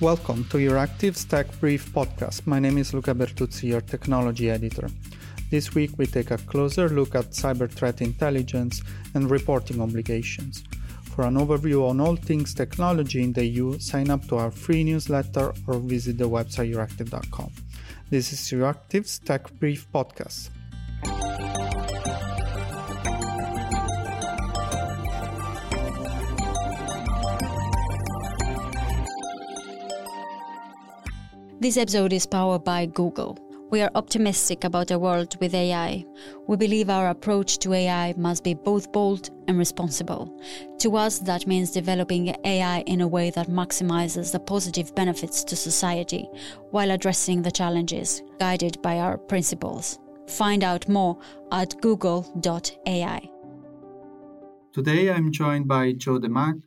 Welcome to Euractiv Tech Brief podcast. My name is Luca Bertuzzi, your technology editor. This week we take a closer look at cyber threat intelligence and reporting obligations. For an overview on all things technology in the EU, sign up to our free newsletter or visit the website euractiv.com. This is Euractiv Tech Brief podcast. This episode is powered by Google. We are optimistic about a world with AI. We believe our approach to AI must be both bold and responsible. To us, that means developing AI in a way that maximizes the positive benefits to society while addressing the challenges, guided by our principles. Find out more at google.ai. Today I'm joined by Jo De Muynck,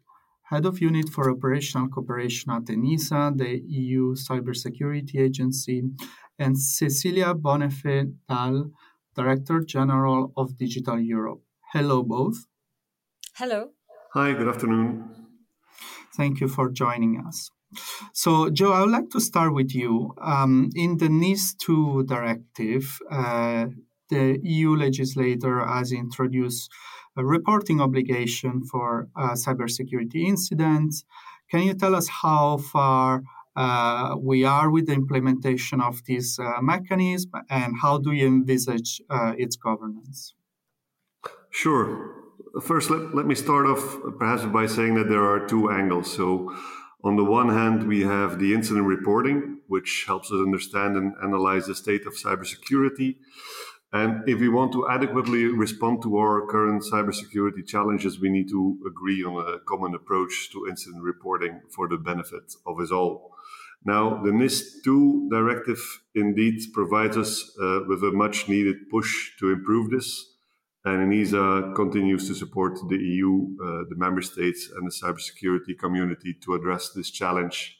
Head of Unit for Operational Cooperation at ENISA, the EU Cybersecurity Agency, and Cecilia Bonifay Dahl, Director General of Digital Europe. Hello, both. Hello. Hi, good afternoon. Thank you for joining us. So, Jo, I would like to start with you. Um, in the NIS2 directive, uh, the EU legislator has introduced a reporting obligation for uh, cybersecurity incidents. Can you tell us how far uh, we are with the implementation of this uh, mechanism and how do you envisage uh, its governance? Sure. First, let, let me start off perhaps by saying that there are two angles. So, on the one hand, we have the incident reporting, which helps us understand and analyze the state of cybersecurity. And if we want to adequately respond to our current cybersecurity challenges, we need to agree on a common approach to incident reporting for the benefit of us all. Now, the NIS2 directive indeed provides us uh, with a much needed push to improve this. And ENISA continues to support the EU, uh, the member states, and the cybersecurity community to address this challenge.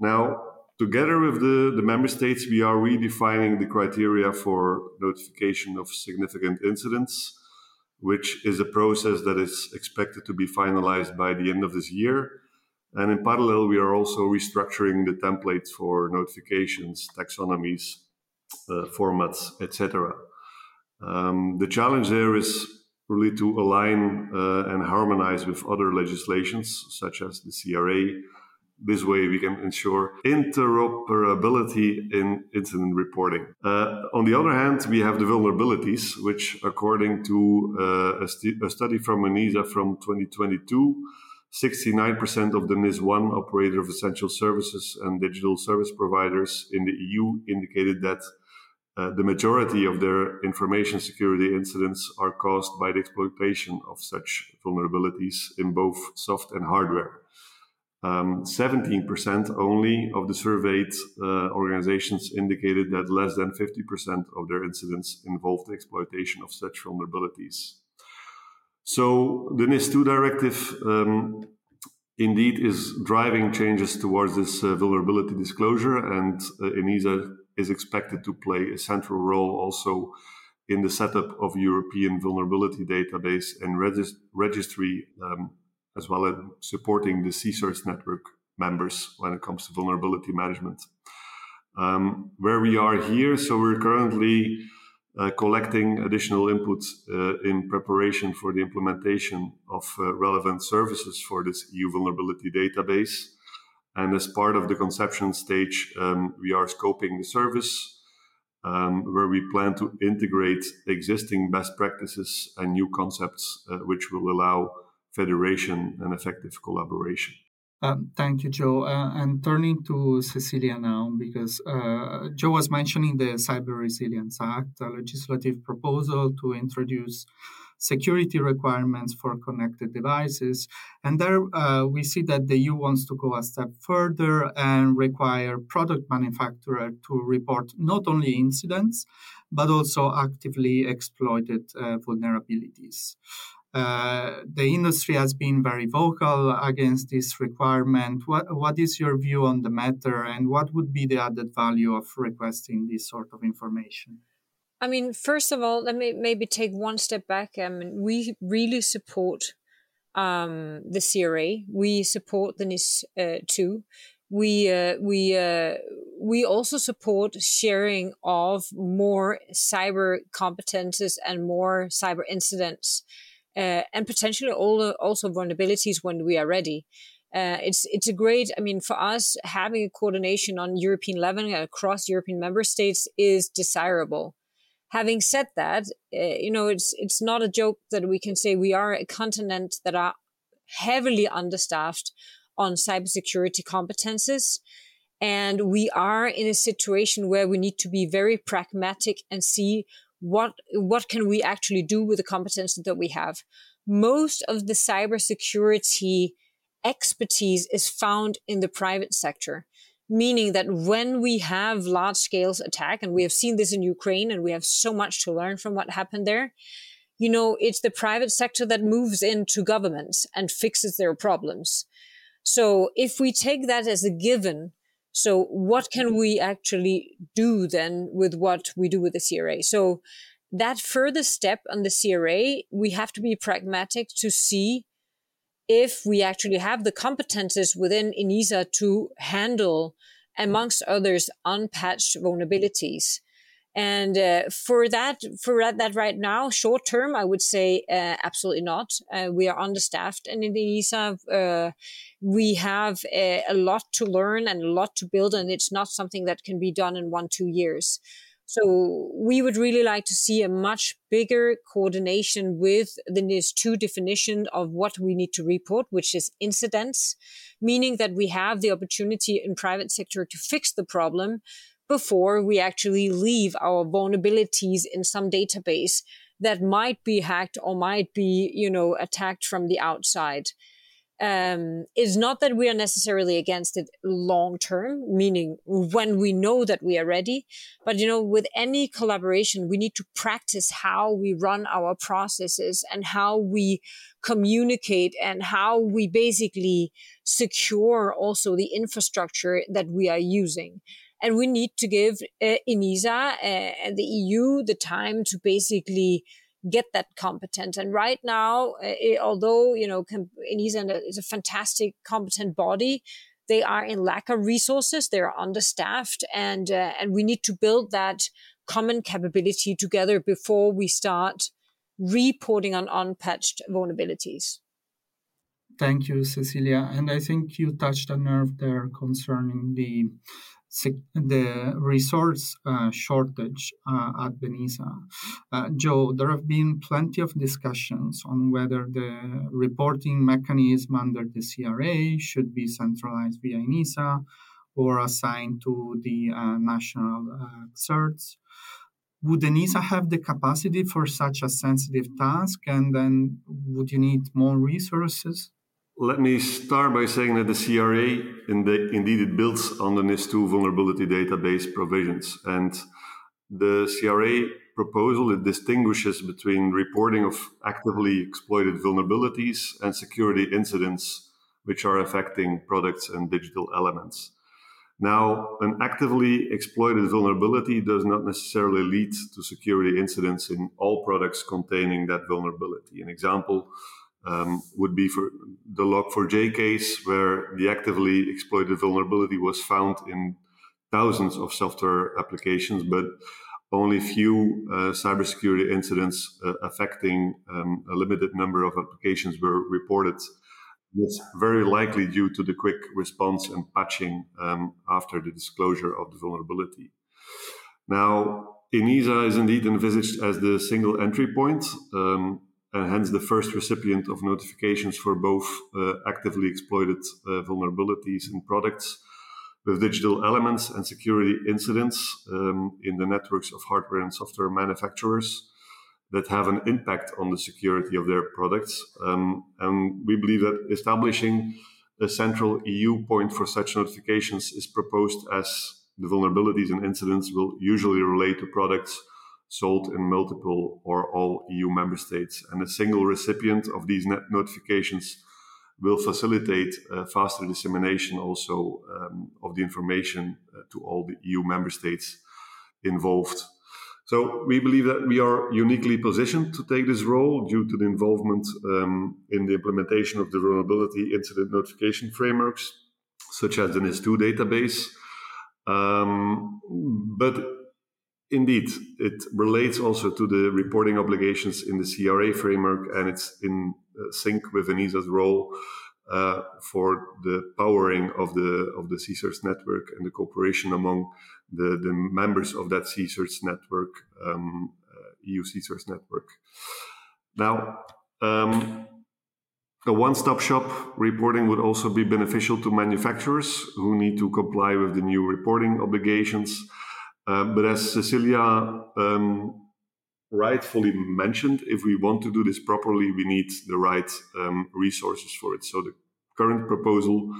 Now, Together with the, the member states, we are redefining the criteria for notification of significant incidents, which is a process that is expected to be finalized by the end of this year. And in parallel, we are also restructuring the templates for notifications, taxonomies, uh, formats, etc. Um, the challenge there is really to align uh, and harmonize with other legislations, such as the CRA, this way, we can ensure interoperability in incident reporting. Uh, on the other hand, we have the vulnerabilities, which, according to uh, a, st- a, study from ENISA from 2022, 69% of the NIS1 operator of essential services and digital service providers in the EU indicated that uh, the majority of their information security incidents are caused by the exploitation of such vulnerabilities in both soft and hardware. Um, 17% only of the surveyed uh, organizations indicated that less than 50% of their incidents involved the exploitation of such vulnerabilities. So the NIS2 directive um, indeed is driving changes towards this uh, vulnerability disclosure, and uh, ENISA is expected to play a central role also in the setup of European vulnerability database and regist- registry um, as well as supporting the CSIRT network members when it comes to vulnerability management. Um, where we are here, so we're currently uh, collecting additional inputs uh, in preparation for the implementation of uh, relevant services for this EU vulnerability database. And as part of the conception stage, um, we are scoping the service um, where we plan to integrate existing best practices and new concepts, uh, which will allow federation and effective collaboration. Um, thank you, Jo. Uh, and turning to Cecilia now, because uh, Jo was mentioning the Cyber Resilience Act, a legislative proposal to introduce security requirements for connected devices. And there uh, we see that the EU wants to go a step further and require product manufacturer to report not only incidents, but also actively exploited uh, vulnerabilities. Uh, the industry has been very vocal against this requirement. What, what is your view on the matter, and what would be the added value of requesting this sort of information? I mean, first of all, let me maybe take one step back. I mean, we really support um, the CRA. We support the NIS uh, 2 we uh, we uh, we also support sharing of more cyber competences and more cyber incidents, uh, and potentially all, also vulnerabilities when we are ready. Uh, it's it's a great. I mean, for us, having a coordination on European level across European member states is desirable. Having said that, uh, you know, it's it's not a joke that we can say we are a continent that are heavily understaffed on cybersecurity competences. And we are in a situation where we need to be very pragmatic and see what, what can we actually do with the competence that we have. Most of the cybersecurity expertise is found in the private sector, meaning that when we have large scale attack, and we have seen this in Ukraine, and we have so much to learn from what happened there, you know, it's the private sector that moves into governments and fixes their problems. So if we take that as a given, so what can we actually do then with what we do with the CRA? So that further step on the CRA, we have to be pragmatic to see if we actually have the competences within ENISA to handle, amongst others, unpatched vulnerabilities. And uh, for that, for that right now, short term, I would say uh, absolutely not. Uh, we are understaffed, and in ENISA, uh, we have a, a, lot to learn and a lot to build, and it's not something that can be done in one two years. So we would really like to see a much bigger coordination with the NIS2 definition of what we need to report, which is incidents, meaning that we have the opportunity in private sector to fix the problem before we actually leave our vulnerabilities in some database that might be hacked or might be, you know, attacked from the outside. Um, it's not that we are necessarily against it long term, meaning when we know that we are ready. But, you know, with any collaboration, we need to practice how we run our processes and how we communicate and how we basically secure also the infrastructure that we are using. And we need to give uh, ENISA uh, and the EU the time to basically get that competence. And right now, uh, it, although, you know, ENISA is a fantastic, competent body, they are in lack of resources. They're understaffed and, uh, and we need to build that common capability together before we start reporting on unpatched vulnerabilities. Thank you, Cecilia. And I think you touched a nerve there concerning the the resource uh, shortage uh, at ENISA. Uh, Jo, there have been plenty of discussions on whether the reporting mechanism under the CRA should be centralized via ENISA or assigned to the uh, national uh, CERTs. Would ENISA have the capacity for such a sensitive task, and then would you need more resources? Let me start by saying that the CRA, the, indeed, it builds on the NIS2 vulnerability database provisions. And the CRA proposal, it distinguishes between reporting of actively exploited vulnerabilities and security incidents which are affecting products and digital elements. Now, an actively exploited vulnerability does not necessarily lead to security incidents in all products containing that vulnerability. An example um, would be for the log4j case where the actively exploited vulnerability was found in thousands of software applications, but only few uh, cybersecurity incidents uh, affecting um, a limited number of applications were reported. It's very likely due to the quick response and patching um, after the disclosure of the vulnerability. Now, ENISA is indeed envisaged as the single entry point. Um, and hence the first recipient of notifications for both uh, actively exploited uh, vulnerabilities in products with digital elements and security incidents um, in the networks of hardware and software manufacturers that have an impact on the security of their products. Um, and we believe that establishing a central EU point for such notifications is proposed as the vulnerabilities and incidents will usually relate to products sold in multiple or all EU member states. And a single recipient of these notifications will facilitate uh, faster dissemination also um, of the information uh, to all the EU member states involved. So we believe that we are uniquely positioned to take this role due to the involvement um, in the implementation of the vulnerability incident notification frameworks such as the NIS2 database. Um, but indeed, it relates also to the reporting obligations in the CRA framework, and it's in uh, sync with ENISA's role uh, for the powering of the of the CSIRTS network and the cooperation among the, the members of that CSIRTS network, um, uh, EU CSIRTS network. Now, um, a one-stop shop reporting would also be beneficial to manufacturers who need to comply with the new reporting obligations. Uh, but as Cecilia um, rightfully mentioned, if we want to do this properly, we need the right um, resources for it. So the current proposal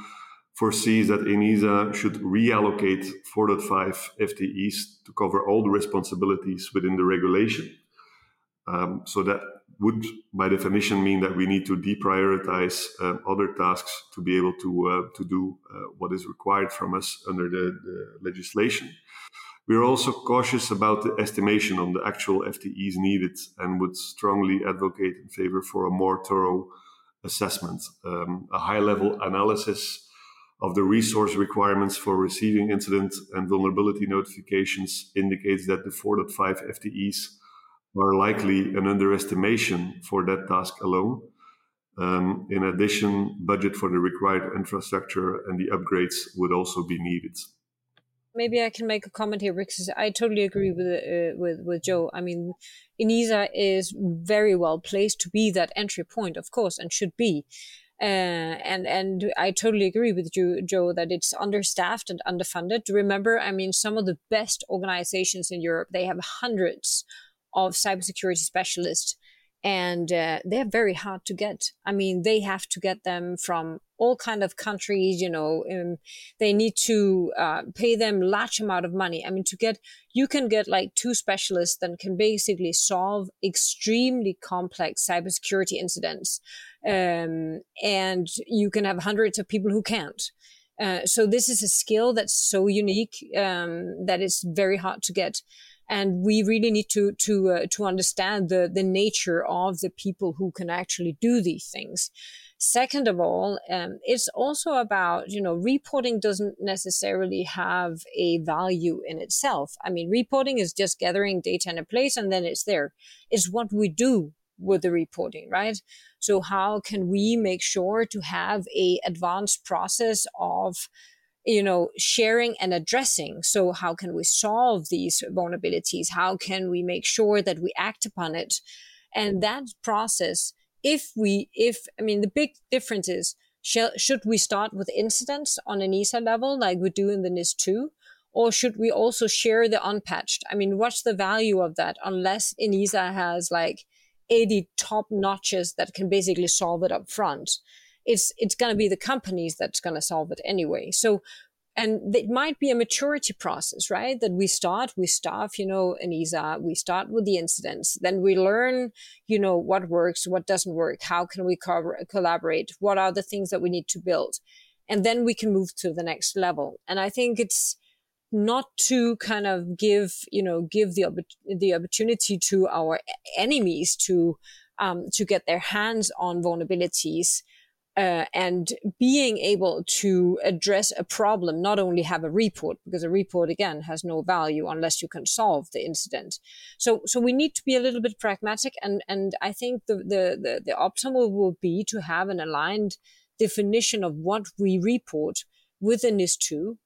foresees that ENISA should reallocate 4.5 FTEs to cover all the responsibilities within the regulation. Um, so that would, by definition, mean that we need to deprioritize uh, other tasks to be able to uh, to do uh, what is required from us under the, the, legislation. We are also cautious about the estimation on the actual FTEs needed and would strongly advocate in favor for a more thorough assessment, um, a high-level analysis of the resource requirements for receiving incident and vulnerability notifications indicates that the 4.5 FTEs are likely an underestimation for that task alone. Um, in addition, budget for the required infrastructure and the upgrades would also be needed. Maybe I can make a comment here because I totally agree with uh, with with Jo. I mean, ENISA is very well placed to be that entry point, of course, and should be. Uh, and and I totally agree with you, Jo, that it's understaffed and underfunded. Remember, I mean, some of the best organizations in Europe they have hundreds of cybersecurity specialists and uh, they're very hard to get i mean they have to get them from all kind of countries you know um, they need to uh, pay them large amount of money. I mean to get you can get like two specialists that can basically solve extremely complex cybersecurity incidents um, and you can have hundreds of people who can't. Uh, so this is a skill that's so unique um, that it's very hard to get. And we really need to to uh, to understand the the nature of the people who can actually do these things second of all um, it's also about you know reporting doesn't necessarily have a value in itself. I mean reporting is just gathering data in a place and then it's there. It's what we do with the reporting right? So how can we make sure to have a advanced process of you know sharing and addressing? So how can we solve these vulnerabilities? How can we make sure that we act upon it? And that process if we if i mean the big difference is shall, should we start with incidents on ENISA level like we do in the NIS2 or should we also share the unpatched? I mean what's the value of that unless ENISA has like 80 top notches that can basically solve it up front? It's it's going to be the companies that's going to solve it anyway. So and it might be a maturity process right? That we start we staff you know ENISA we start with the incidents. Then we learn you know what works what doesn't work how can we co- collaborate what are the things that we need to build? And then we can move to the next level. And i think it's not to kind of give you know give the the opportunity to our enemies to um, to get their hands on vulnerabilities uh, and being able to address a problem, not only have a report, because a report again has no value unless you can solve the incident. So, so we need to be a little bit pragmatic, and and I think the the the, the optimal will be to have an aligned definition of what we report within NIS2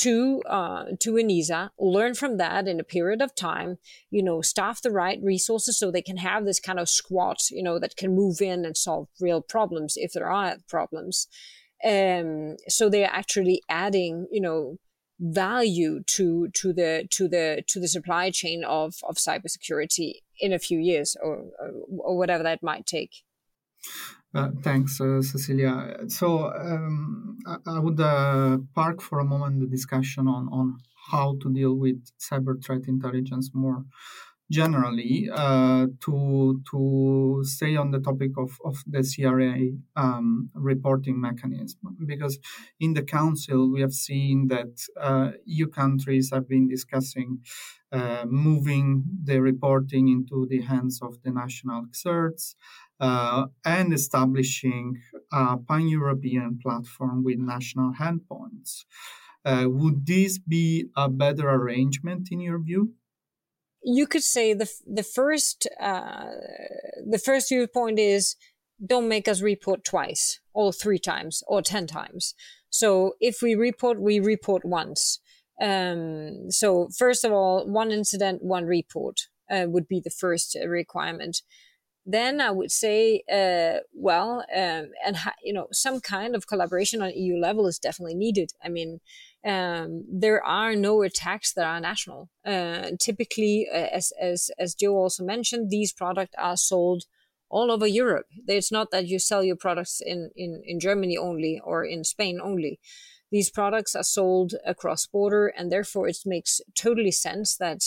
to uh, to ENISA, learn from that in a period of time, you know, staff the right resources so they can have this kind of squad, you know, that can move in and solve real problems if there are problems. Um, so they're actually adding, you know, value to to the to the to the supply chain of of cybersecurity in a few years or or, or whatever that might take. Uh, thanks, uh, Cecilia. So um, I, I, would uh, park for a moment the discussion on, on how to deal with cyber threat intelligence more generally uh, to to stay on the topic of, of the CRA um, reporting mechanism because in the council we have seen that uh, EU countries have been discussing uh, moving the reporting into the hands of the national experts uh, and establishing a pan-European platform with national handpoints. Uh, would this be a better arrangement in your view? You could say the the first uh, the first viewpoint is don't make us report twice or three times or ten times. So if we report, we report once. Um, so first of all, one incident, one report uh, would be the first requirement. Then I would say, uh, well, um, and ha- you know, some kind of collaboration on EU level is definitely needed. I mean, um, there are no attacks that are national. Uh, typically, uh, as, as, as Jo also mentioned, these products are sold all over Europe. It's not that you sell your products in, in, in Germany only or in Spain only. These products are sold across border, and therefore it makes totally sense that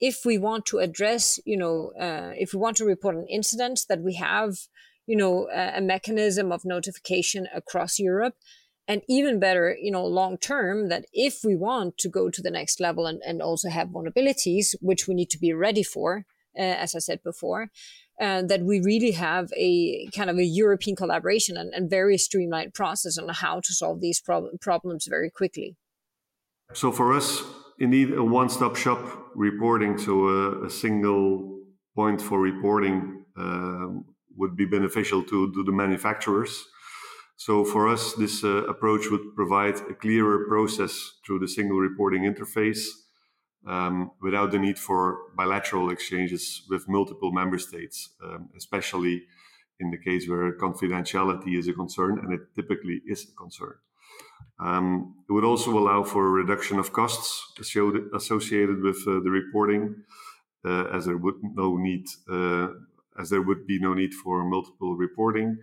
if we want to address, you know, uh, if we want to report an incident, that we have, you know, a, a mechanism of notification across Europe and even better, you know, long term, that if we want to go to the next level and, and also have vulnerabilities, which we need to be ready for, uh, as I said before, uh, that we really have a kind of a European collaboration and, and very streamlined process on how to solve these prob- problems very quickly. So for us, indeed, a one-stop shop reporting, so a, a single point for reporting um, would be beneficial to, to the manufacturers so for us, this uh, approach would provide a clearer process through the single reporting interface um, without the need for bilateral exchanges with multiple member states, um, especially in the case where confidentiality is a concern, and it typically is a concern. Um, it would also allow for a reduction of costs associated with uh, the reporting, uh, as there would no need, uh, as there would be no need for multiple reporting,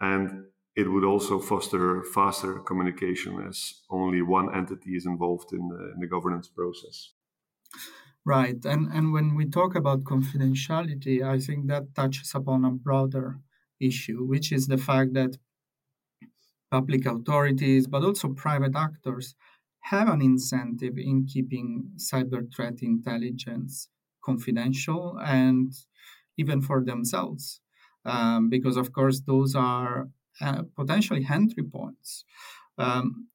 and it would also foster faster communication as only one entity is involved in the, in the governance process. Right. And, and when we talk about confidentiality, I think that touches upon a broader issue, which is the fact that public authorities, but also private actors, have an incentive in keeping cyber threat intelligence confidential and even for themselves. Um, because, of course, those are potentially entry points. Um,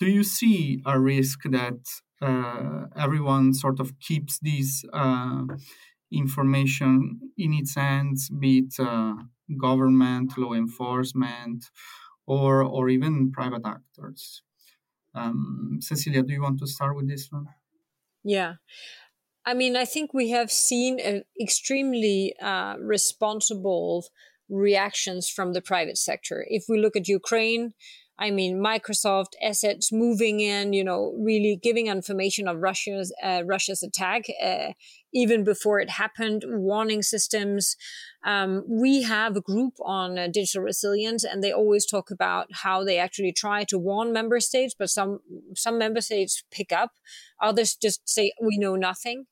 do you see a risk that uh, everyone sort of keeps this uh, information in its hands, be it uh, government, law enforcement, or or even private actors? Um, Cecilia, do you want to start with this one? Yeah. I mean, I think we have seen an extremely uh, responsible reactions from the private sector. If we look at Ukraine, I mean, Microsoft assets moving in, you know, really giving information of Russia's uh, Russia's attack uh, even before it happened, warning systems. Um, we have a group on uh, digital resilience, and they always talk about how they actually try to warn member states, but some some member states pick up, others just say we know nothing.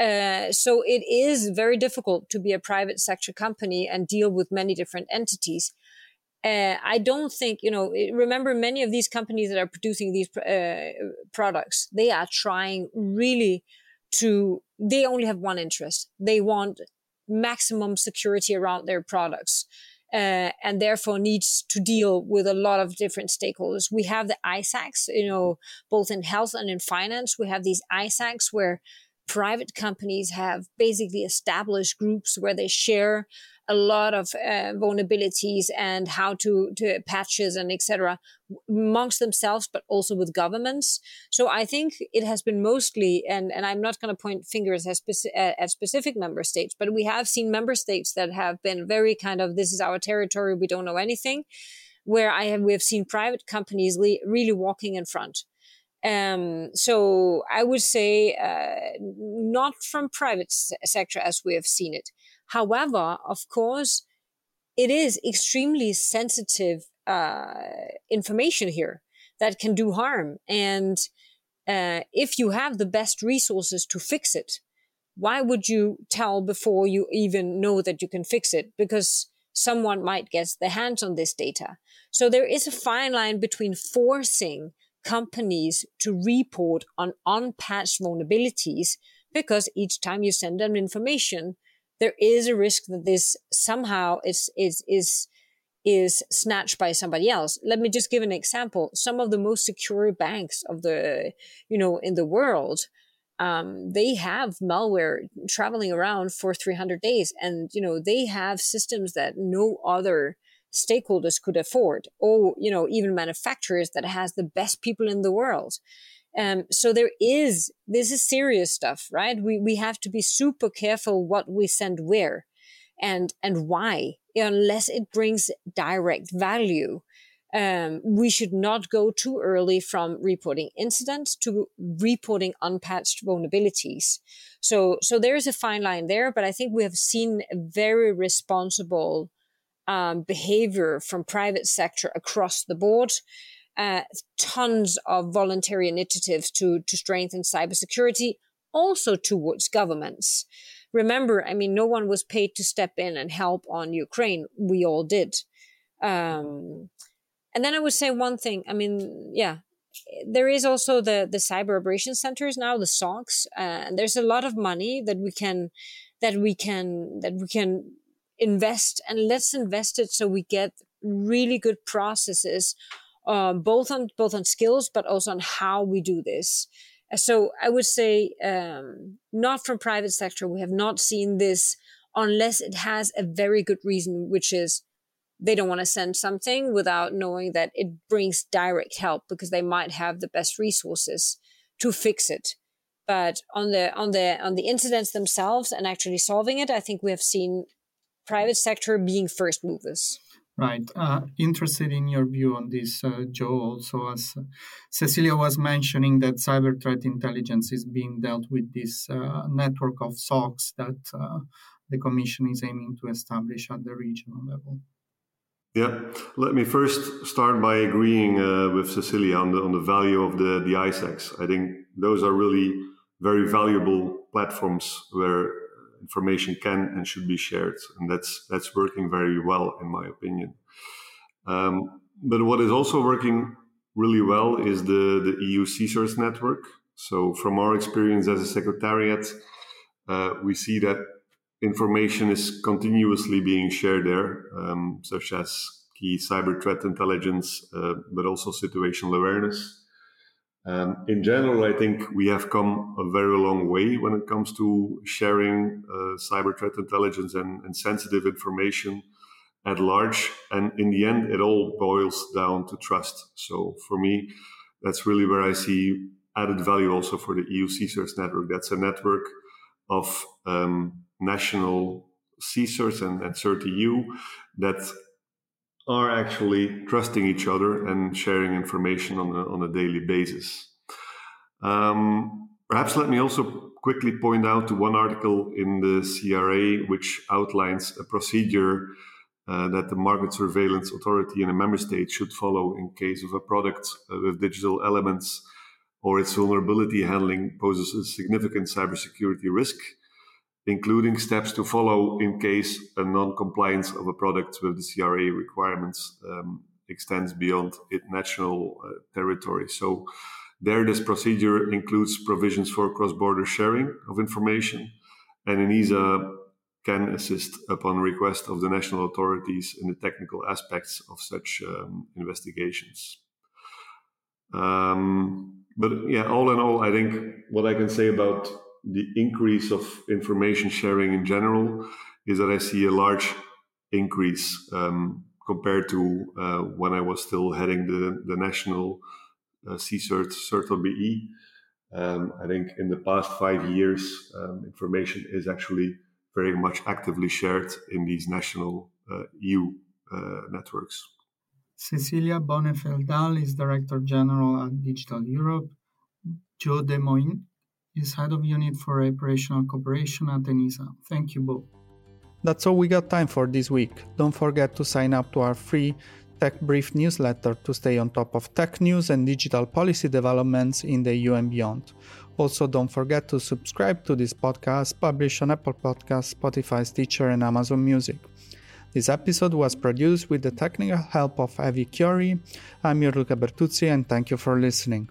Uh, so it is very difficult to be a private sector company and deal with many different entities. Uh, I don't think, you know, remember many of these companies that are producing these uh, products, they are trying really to, they only have one interest. They want maximum security around their products. Uh, and therefore needs to deal with a lot of different stakeholders. We have the ISACs, you know, both in health and in finance. We have these ISACs where private companies have basically established groups where they share a lot of uh, vulnerabilities and how to, to patches and etc amongst themselves but also with governments. So i think it has been mostly and and i'm not going to point fingers at, speci- at specific member states but we have seen member states that have been very kind of this is our territory we don't know anything where i have we have seen private companies le- really walking in front um, so I would say uh, not from private sector as we have seen it. However, of course, it is extremely sensitive uh, information here that can do harm. And uh, if you have the best resources to fix it, why would you tell before you even know that you can fix it? Because someone might get their hands on this data. So there is a fine line between forcing companies to report on unpatched vulnerabilities because each time you send them information, there is a risk that this somehow is is is is snatched by somebody else. Let me just give an example. Some of the most secure banks of the you know in the world um, they have malware traveling around for 300 days and you know they have systems that no other stakeholders could afford or you know even manufacturers that has the best people in the world. Um, so there is this is serious stuff right? We we have to be super careful what we send where and and why. Unless it brings direct value um, we should not go too early from reporting incidents to reporting unpatched vulnerabilities. So, so there is a fine line there, but I think we have seen a very responsible um, behavior from private sector across the board. Uh, tons of voluntary initiatives to to strengthen cybersecurity, also towards governments. Remember, I mean, no one was paid to step in and help on Ukraine. We all did. Um, and then I would say one thing. I mean, yeah, there is also the the cyber operations centers now, the SOCs, uh, and there's a lot of money that we can that we can that we can invest, and let's invest it so we get really good processes, um, both on both on skills but also on how we do this. So I would say, um, not from private sector, we have not seen this unless it has a very good reason, which is they don't want to send something without knowing that it brings direct help because they might have the best resources to fix it but on the on the on the incidents themselves and actually solving it i think we have seen private sector being first movers Right. Uh, interested in your view on this, uh, Jo. Also, as uh, Cecilia was mentioning, that cyber threat intelligence is being dealt with this uh, network of SOCs that uh, the Commission is aiming to establish at the regional level. Yeah, let me first start by agreeing uh, with Cecilia on the on the value of the the ISACs. I think those are really very valuable platforms where information can and should be shared, and that's that's working very well in my opinion. Um, but what is also working really well is the the EU CSIRT network. So from our experience as a secretariat, uh, we see that information is continuously being shared there, um, such as key cyber threat intelligence, uh, but also situational awareness. Um, in general, I think we have come a very long way when it comes to sharing uh, cyber threat intelligence and, and, sensitive information at large. And in the end, it all boils down to trust. So for me, that's really where I see added value also for the EU CSIRT network. That's a network of um, national CSIRTs and, and CERT-EU that are actually trusting each other and sharing information on a, on a daily basis. Um, perhaps let me also quickly point out to one article in the CRA which outlines a procedure uh, that the market surveillance authority in a member state should follow in case of a product uh, with digital elements or its vulnerability handling poses a significant cybersecurity risk including steps to follow in case a non-compliance of a product with the CRA requirements um, extends beyond its national uh, territory. So there, this procedure includes provisions for cross-border sharing of information, and ENISA can assist upon request of the national authorities in the technical aspects of such um, investigations. Um, but yeah, all in all, I think what I can say about the increase of information sharing in general is that I see a large increase um, compared to uh, when I was still heading the, the national uh, CSIRT, CERT-LBE. Um, I think in the past five years, um, information is actually very much actively shared in these national uh, EU uh, networks. Cecilia Bonefeld is Director General at Digital Europe. Jo De Muynck is Head of Unit for Operational Cooperation at ENISA. Thank you both. That's all we got time for this week. Don't forget to sign up to our free Tech Brief newsletter to stay on top of tech news and digital policy developments in the EU and beyond. Also, don't forget to subscribe to this podcast published on Apple Podcasts, Spotify, Stitcher, and Amazon Music. This episode was produced with the technical help of Avi Chiori. I'm Luca Bertuzzi and thank you for listening.